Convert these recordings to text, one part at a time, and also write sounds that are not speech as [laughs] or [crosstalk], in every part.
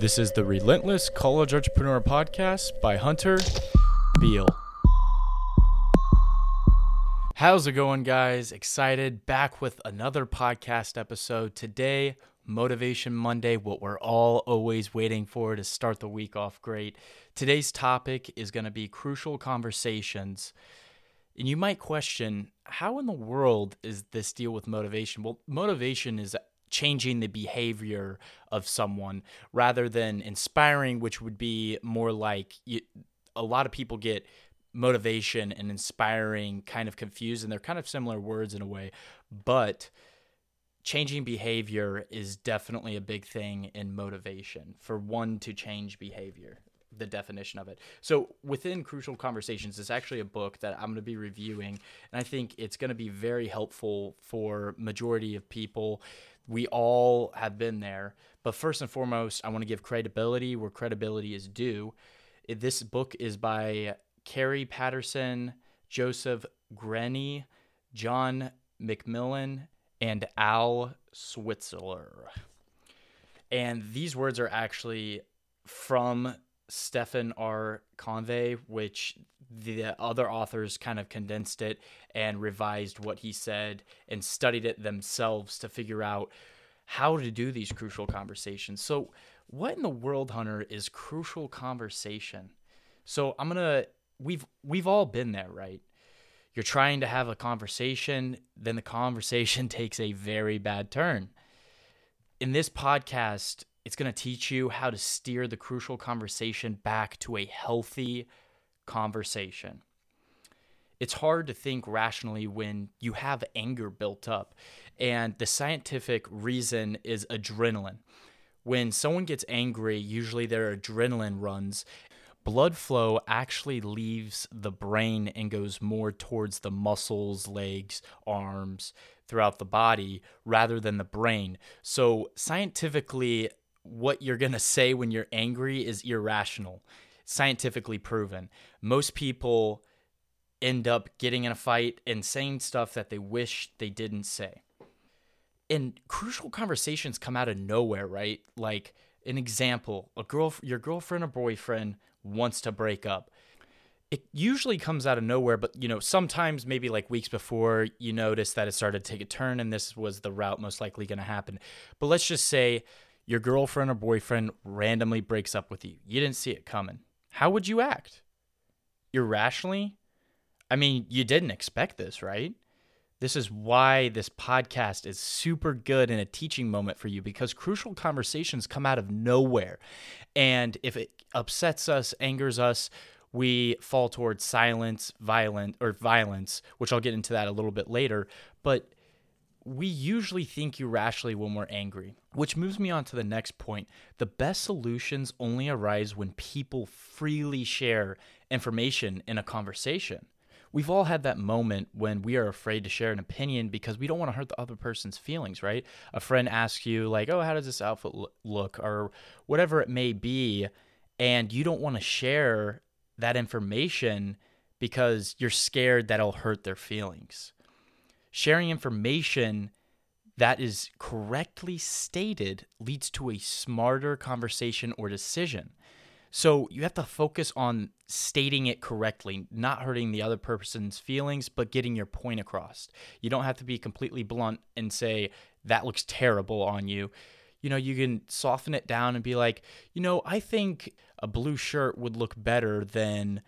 This is the Relentless College Entrepreneur Podcast by Hunter Beal. How's it going, guys? Excited back with another podcast episode. Today, Motivation Monday, what we're all always waiting for to start the week off great. Today's topic is going to be crucial conversations. And you might question, how in the world is this deal with motivation? Well, motivation is changing the behavior of someone rather than inspiring, which would be more like you, a lot of people get motivation and inspiring kind of confused, and they're kind of similar words in a way, but changing behavior is definitely a big thing in motivation for one to change behavior the definition of it. So within Crucial Conversations, it's actually a book that I'm going to be reviewing, and I think it's going to be very helpful for majority of people. We all have been there, but first and foremost, I want to give credibility where credibility is due. This book is by Kerry Patterson, Joseph Grenny, Ron McMillan, and Al Switzler. And these words are actually from Stephen R. Covey, which the other authors kind of condensed it and revised what he said and studied it themselves to figure out how to do these crucial conversations. So, what in the world, Hunter, is crucial conversation? So, I'm gonna we've we've all been there, right? You're trying to have a conversation, then the [laughs] conversation takes a very bad turn. In this podcast, it's going to teach you how to steer the crucial conversation back to a healthy conversation. It's hard to think rationally when you have anger built up. And the scientific reason is adrenaline. When someone gets angry, usually their adrenaline runs. Blood flow actually leaves the brain and goes more towards the muscles, legs, arms, throughout the body rather than the brain. So, scientifically, what you're going to say when you're angry is irrational, scientifically proven. Most people end up getting in a fight and saying stuff that they wish they didn't say. And crucial conversations come out of nowhere, right? Like an example, a girl your girlfriend or boyfriend wants to break up. It usually comes out of nowhere, but you know, sometimes maybe like weeks before you notice that it started to take a turn and this was the route most likely going to happen. But let's just say your girlfriend or boyfriend randomly breaks up with you. You didn't see it coming. How would you act? Irrationally? I mean, you didn't expect this, right? This is why this podcast is super good in a teaching moment for you because crucial conversations come out of nowhere. And if it upsets us, angers us, we fall towards silence, violent or violence, which I'll get into that a little bit later, but we usually think irrationally when we're angry, which moves me on to the next point. The best solutions only arise when people freely share information in a conversation. We've all had that moment when we are afraid to share an opinion because we don't want to hurt the other person's feelings, right? A friend asks you, like, oh, how does this outfit look? Or whatever it may be. And you don't want to share that information because you're scared that it'll hurt their feelings sharing information that is correctly stated leads to a smarter conversation or decision. So you have to focus on stating it correctly, not hurting the other person's feelings, but getting your point across. You don't have to be completely blunt and say, that looks terrible on you. You know, you can soften it down and be like, you know, I think a blue shirt would look better than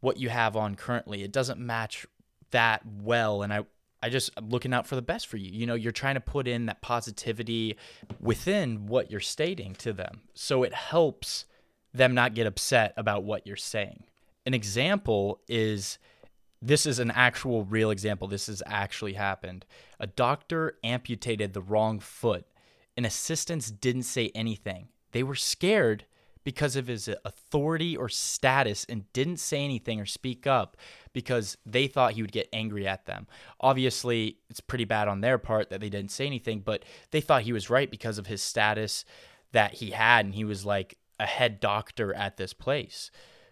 what you have on currently. It doesn't match that well and I I just I'm looking out for the best for you. You know, you're trying to put in that positivity within what you're stating to them. So it helps them not get upset about what you're saying. An example is this is an actual real example. This has actually happened. A doctor amputated the wrong foot, and assistants didn't say anything. They were scared because of his authority or status and didn't say anything or speak up because they thought he would get angry at them. Obviously, it's pretty bad on their part that they didn't say anything, but they thought he was right because of his status that he had and he was like a head doctor at this place.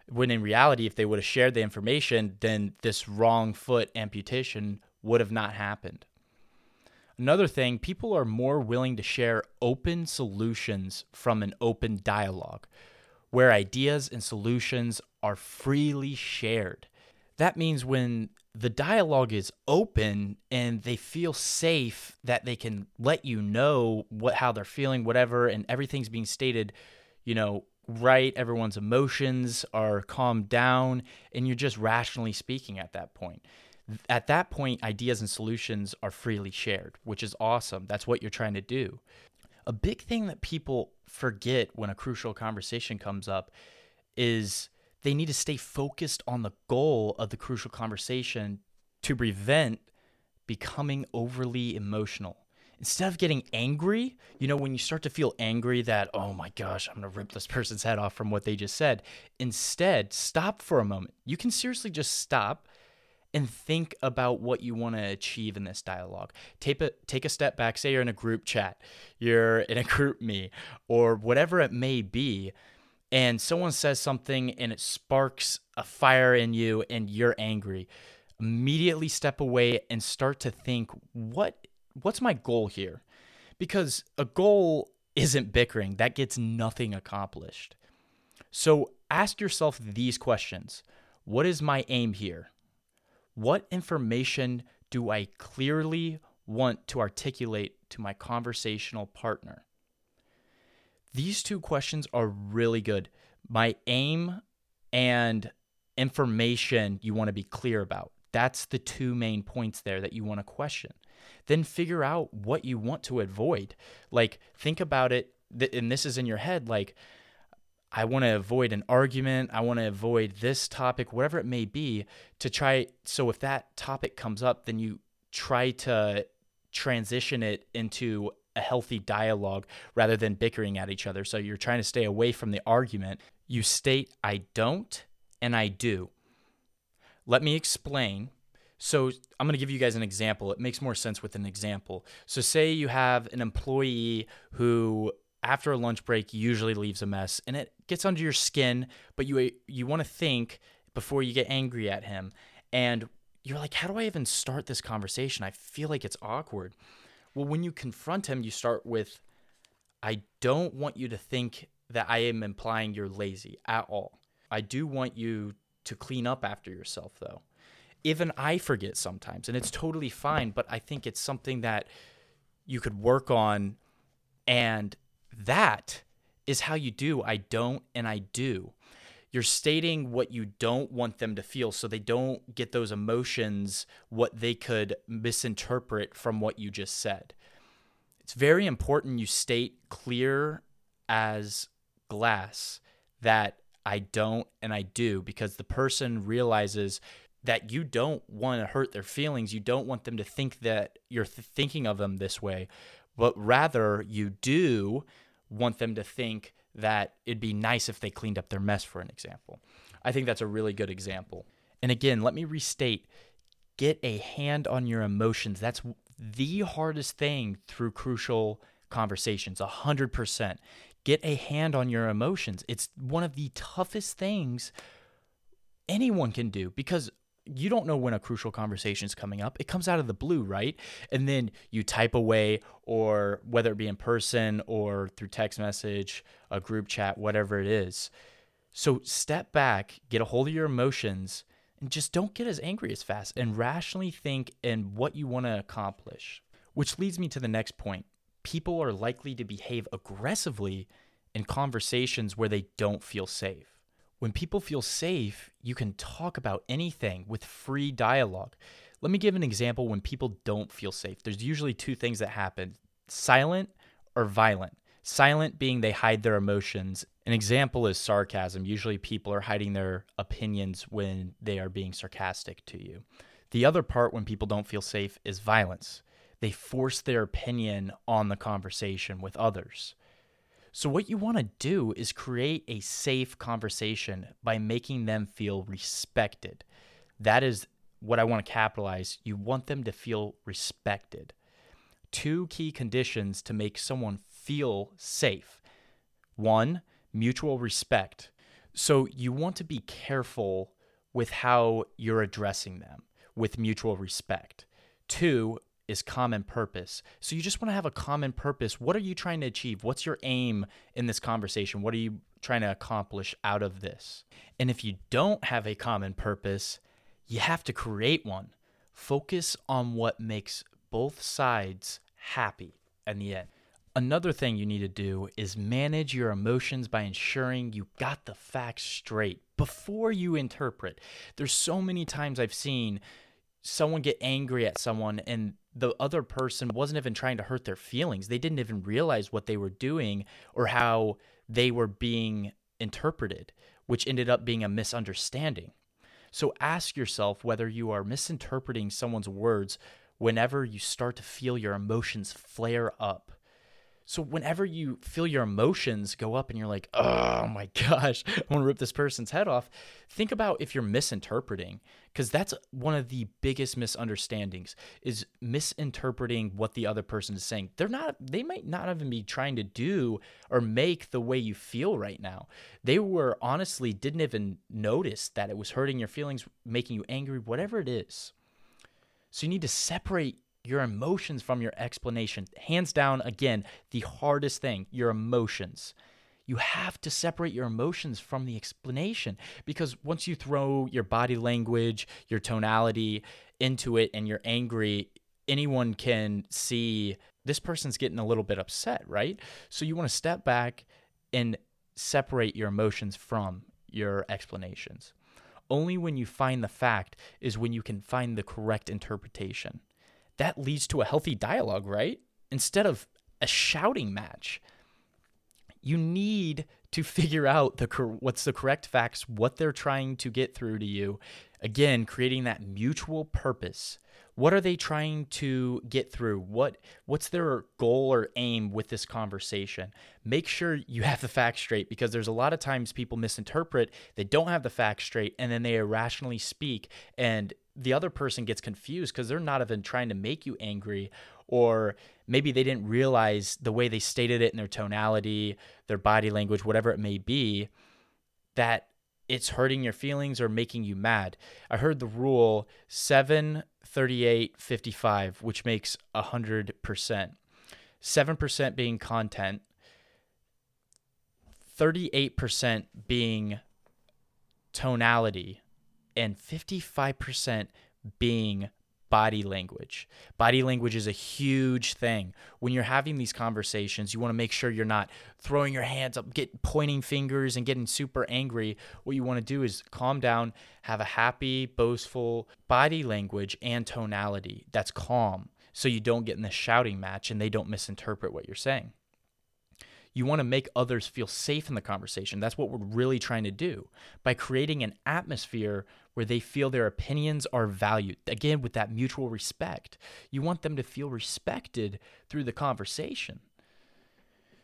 When in reality, if they would have shared the information, then this wrong foot amputation would have not happened. Another thing, people are more willing to share open solutions from an open dialogue where ideas and solutions are freely shared. That means when the dialogue is open and they feel safe that they can let you know what how they're feeling whatever and everything's being stated, you know, right, everyone's emotions are calmed down and you're just rationally speaking at that point at that point, ideas and solutions are freely shared, which is awesome. That's what you're trying to do. A big thing that people forget when a crucial conversation comes up is they need to stay focused on the goal of the crucial conversation to prevent becoming overly emotional. Instead of getting angry, you know, when you start to feel angry that, oh my gosh, I'm to rip this person's head off from what they just said, instead, stop for a moment. You can seriously just stop and think about what you want to achieve in this dialogue. Take a, take a step back. Say you're in a group chat, you're in a [laughs] GroupMe, or whatever it may be, and someone says something and it sparks a fire in you and you're angry. Immediately step away and start to think, what what's my goal here? Because a goal isn't bickering, that gets nothing accomplished. So ask yourself these questions What is my aim here? What information do I clearly want to articulate to my conversational partner? These two questions are really good. My aim and information you want to be clear about. That's the two main points there that you want to question. Then figure out what you want to avoid. Like, think about it, and this is in your head like, I want to avoid an argument. I want to avoid this topic, whatever it may be, to try. So if that topic comes up, then you try to transition it into a healthy dialogue rather than bickering at each other. So you're trying to stay away from the argument. You state, I don't and I do. Let me explain. So I'm going to give you guys an example. It makes more sense with an example. So say you have an employee who after a lunch break usually leaves a mess and it gets under your skin but you you want to think before you get angry at him. And you're like how do i even start this conversation? I feel like it's awkward. Well when you confront him you start with i don't want you to think that i am implying you're lazy at all. I do want you to clean up after yourself though. Even i forget sometimes and it's totally fine but i think it's something that you could work on and that is how you do I don't and I do. You're stating what you don't want them to feel so they don't get those emotions, what they could misinterpret from what you just said. It's very important you state clear as glass that I don't and I do because the person realizes that you don't want to hurt their feelings. You don't want them to think that you're th- thinking of them this way, but rather you do want them to think that it'd be nice if they cleaned up their mess, for an example. I think that's a really good example. And again, let me restate get a hand on your emotions. That's the hardest thing through crucial conversations, 100%. Get a hand on your emotions. It's one of the toughest things anyone can do because you don't know when a crucial conversation is coming up. It comes out of the blue, right? And then you type away, or whether it be in person or through text message, a group chat, whatever it is. So step back, get a hold of your emotions, and just don't get as angry as fast and rationally think in what you want to accomplish. Which leads me to the next point. People are likely to behave aggressively in conversations where they don't feel safe. When people feel safe, you can talk about anything with free dialogue. Let me give an example when people don't feel safe. There's usually two things that happen silent or violent. Silent being they hide their emotions. An example is sarcasm. Usually people are hiding their opinions when they are being sarcastic to you. The other part when people don't feel safe is violence. They force their opinion on the conversation with others. So, what you want to do is create a safe conversation by making them feel respected. That is what I want to capitalize. You want them to feel respected. Two key conditions to make someone feel safe one, mutual respect. So, you want to be careful with how you're addressing them with mutual respect. Two, is common purpose. So you just want to have a common purpose. What are you trying to achieve? What's your aim in this conversation? What are you trying to accomplish out of this? And if you don't have a common purpose, you have to create one. Focus on what makes both sides happy in the end. Another thing you need to do is manage your emotions by ensuring you got the facts straight before you interpret. There's so many times I've seen someone get angry at someone and the other person wasn't even trying to hurt their feelings. They didn't even realize what they were doing or how they were being interpreted, which ended up being a misunderstanding. So ask yourself whether you are misinterpreting someone's words whenever you start to feel your emotions flare up. So whenever you feel your emotions go up and you're like, oh my [laughs] gosh, I want to rip this person's head off, think about if you're misinterpreting, because that's one of the biggest misunderstandings is misinterpreting what the other person is saying. They're not, they might not even be trying to do or make the way you feel right now. They were honestly didn't even notice that it was hurting your feelings, making you angry, whatever it is. So you need to separate your emotions from your explanation. Hands down, again, the hardest thing your emotions. You have to separate your emotions from the explanation because once you throw your body language, your tonality into it, and you're angry, anyone can see this person's getting a little bit upset, right? So you want to step back and separate your emotions from your explanations. Only when you find the fact is when you can find the correct interpretation that leads to a healthy dialogue, right? Instead of a shouting match. You need to [laughs] figure out the what's the correct facts, what they're trying to get through to you. Again, creating that mutual purpose. What are they trying to get through? What what's their goal or aim with this conversation? Make sure you have the facts straight because there's a lot of times people misinterpret, they don't have the facts straight and then they irrationally speak and the other person gets confused because they're not even trying to make you angry or maybe they didn't realize the way they stated it in their tonality their body language whatever it may be that it's hurting your feelings or making you mad. I heard the rule 7 38 55 which makes 100% 7% being content 38% being tonality and 55% being body language. Body language is a huge thing. When you're having these conversations, you want to make sure you're not throwing your hands up, get pointing fingers and getting super angry. What you want to do is calm down, have a happy, boastful body language and tonality that's calm so you don't get in the shouting match and they don't misinterpret what you're saying. You want to make others feel safe in the conversation. That's what we're really trying to do by creating an atmosphere where they feel their opinions are valued. Again, with that mutual respect, you want them to feel respected through the conversation.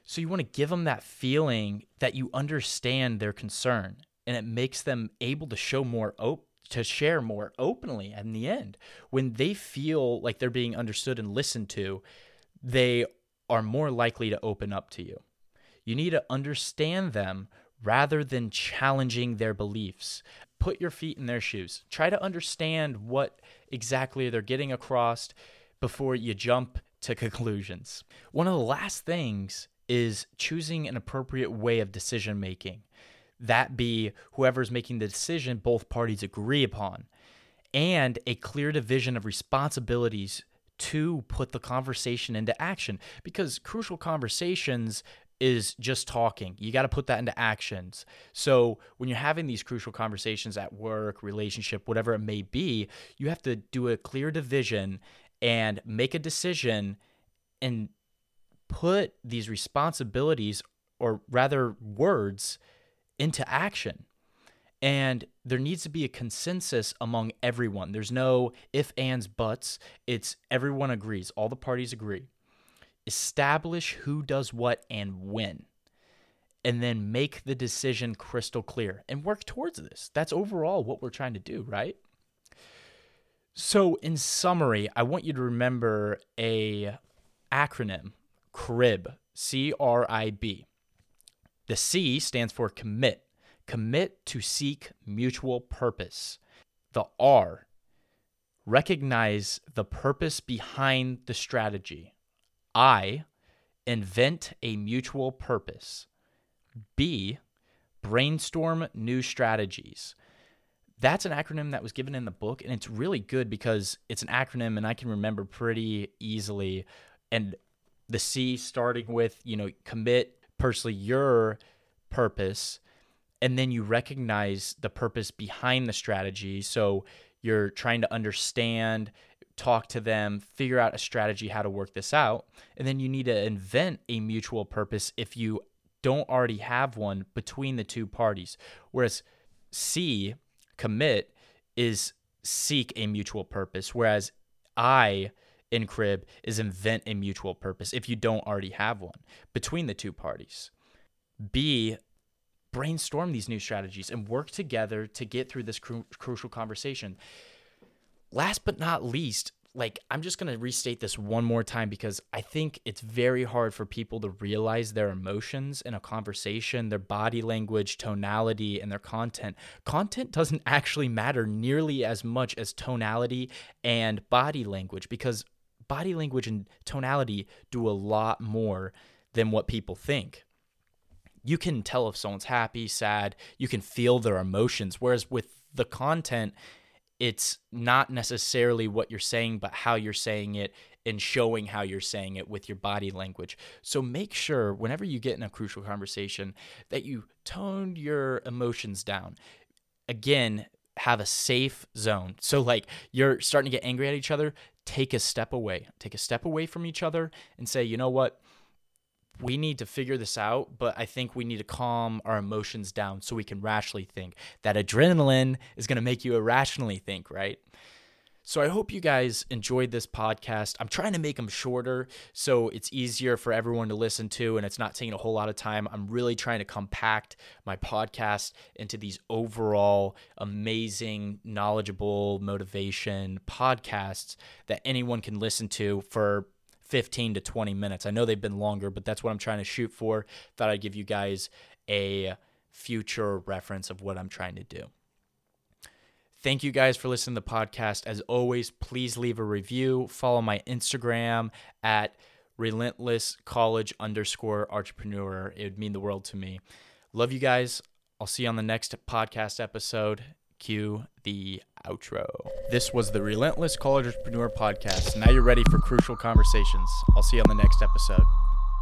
So you want to give them that feeling that you understand their concern and it makes them able to show more to share more openly in the end. When they feel like they're being understood and listened to, they are more likely to open up to you. You need to understand them rather than challenging their beliefs. Put your feet in their shoes. Try to understand what exactly they're getting across before you jump to conclusions. One of the last things is choosing an appropriate way of decision making. That be whoever's making the decision, both parties agree upon, and a clear division of responsibilities to put the conversation into action because crucial conversations is just talking. You got to put that into actions. So when you're having these crucial conversations at work, relationship, whatever it may be, you have to do a clear division and make a decision and put these responsibilities or rather words into action. And there needs to be a consensus among everyone. There's no if, ands, buts. It's everyone agrees. All the parties agree establish who does what and when, and then make the decision crystal clear and work towards this. That's overall what we're trying to do, right? So, in summary, I want you to remember a acronym, CRIB, C R I B. The C stands for commit, commit to seek mutual purpose. The R, recognize the purpose behind the strategy. I, invent a mutual purpose. B, brainstorm new strategies. That's an acronym that was given in the book, and it's really good because it's an acronym and I can remember pretty easily. And the C starting with, you know, commit personally your purpose, and then you recognize the purpose behind the strategy. So you're trying to understand, talk to them, figure out a strategy how to work this out. And then you need to invent a mutual purpose if you don't already have one between the two parties. Whereas C, commit, is seek a mutual purpose. Whereas I, in crib, is invent a mutual purpose if you don't already have one between the two parties. B, brainstorm these new strategies and work together to get through this cru- crucial conversation. Last but not least, like I'm just going to restate this one more time because I think it's very hard for people to realize their emotions in a conversation, their body language, tonality, and their content. Content doesn't actually matter nearly as much as tonality and body language because body language and tonality do a lot more than what people think. You can tell if someone's happy, sad, you can feel their emotions. Whereas with the content, it's not necessarily what you're saying, but how you're saying it and showing how you're saying it with your body language. So make sure whenever you get in a crucial conversation that you tone your emotions down. Again, have a safe zone. So, like, you're starting to get angry at each other, take a step away. Take a step away from each other and say, you know what? We need to figure this out, but I think we need to calm our emotions down so we can rationally think. That adrenaline is going to make you irrationally think, right? So I hope you guys enjoyed this podcast. I'm trying to make them shorter so it's easier for everyone to listen to and it's not taking a whole lot of time. I'm really trying to compact my podcast into these overall amazing, knowledgeable motivation podcasts that anyone can listen to for 15 to 20 minutes. I know they've been longer, but that's what I'm trying to shoot for. Thought I'd give you guys a future reference of what I'm trying to do. Thank you guys for listening to the podcast. As always, please leave a review. Follow my Instagram at relentless college underscore entrepreneur. It would mean the world to me. Love you guys. I'll see you on the next podcast episode. Cue the outro. This was the Relentless College Entrepreneur Podcast. Now you're ready for crucial conversations. I'll see you on the next episode.